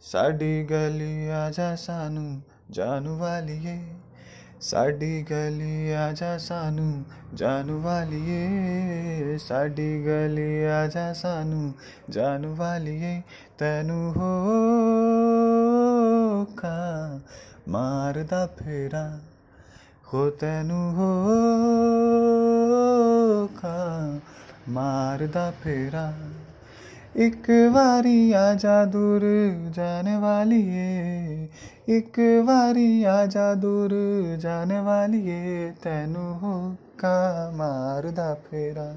ਸਾਡੀ ਗਲੀ ਆ ਜਾ ਸਾਨੂੰ ਜਾਨੂ ਵਾਲੀਏ, ਸਾਡੀ ਗਲੀ ਆ ਜਾ ਸਾਨੂੰ ਜਾਨੂ ਵਾਲੀਏ, ਸਾਡੀ ਗਲੀ ਆ ਜਾ ਸਾਨੂੰ ਜਾਨੂ ਵਾਲੀਏ, ਤੈਨੂੰ ਹੋ ਖਾ ਮਾਰਦਾ ਫੇਰਾ, ਹੋ ਤੈਨੂੰ ਹੋ ਖਾ ਮਾਰਦਾ ਫੇਰਾ। ਇੱਕ ਵਾਰੀ ਆ ਜਾ ਦੂਰ ਜਾਣ ਵਾਲੀਏ, ਇੱਕ ਵਾਰੀ ਆ ਜਾ ਦੂਰ ਜਾਣ ਵਾਲੀਏ, ਤੈਨੂੰ ਹੋਕਾ ਮਾਰਦਾ ਫੇਰਾ।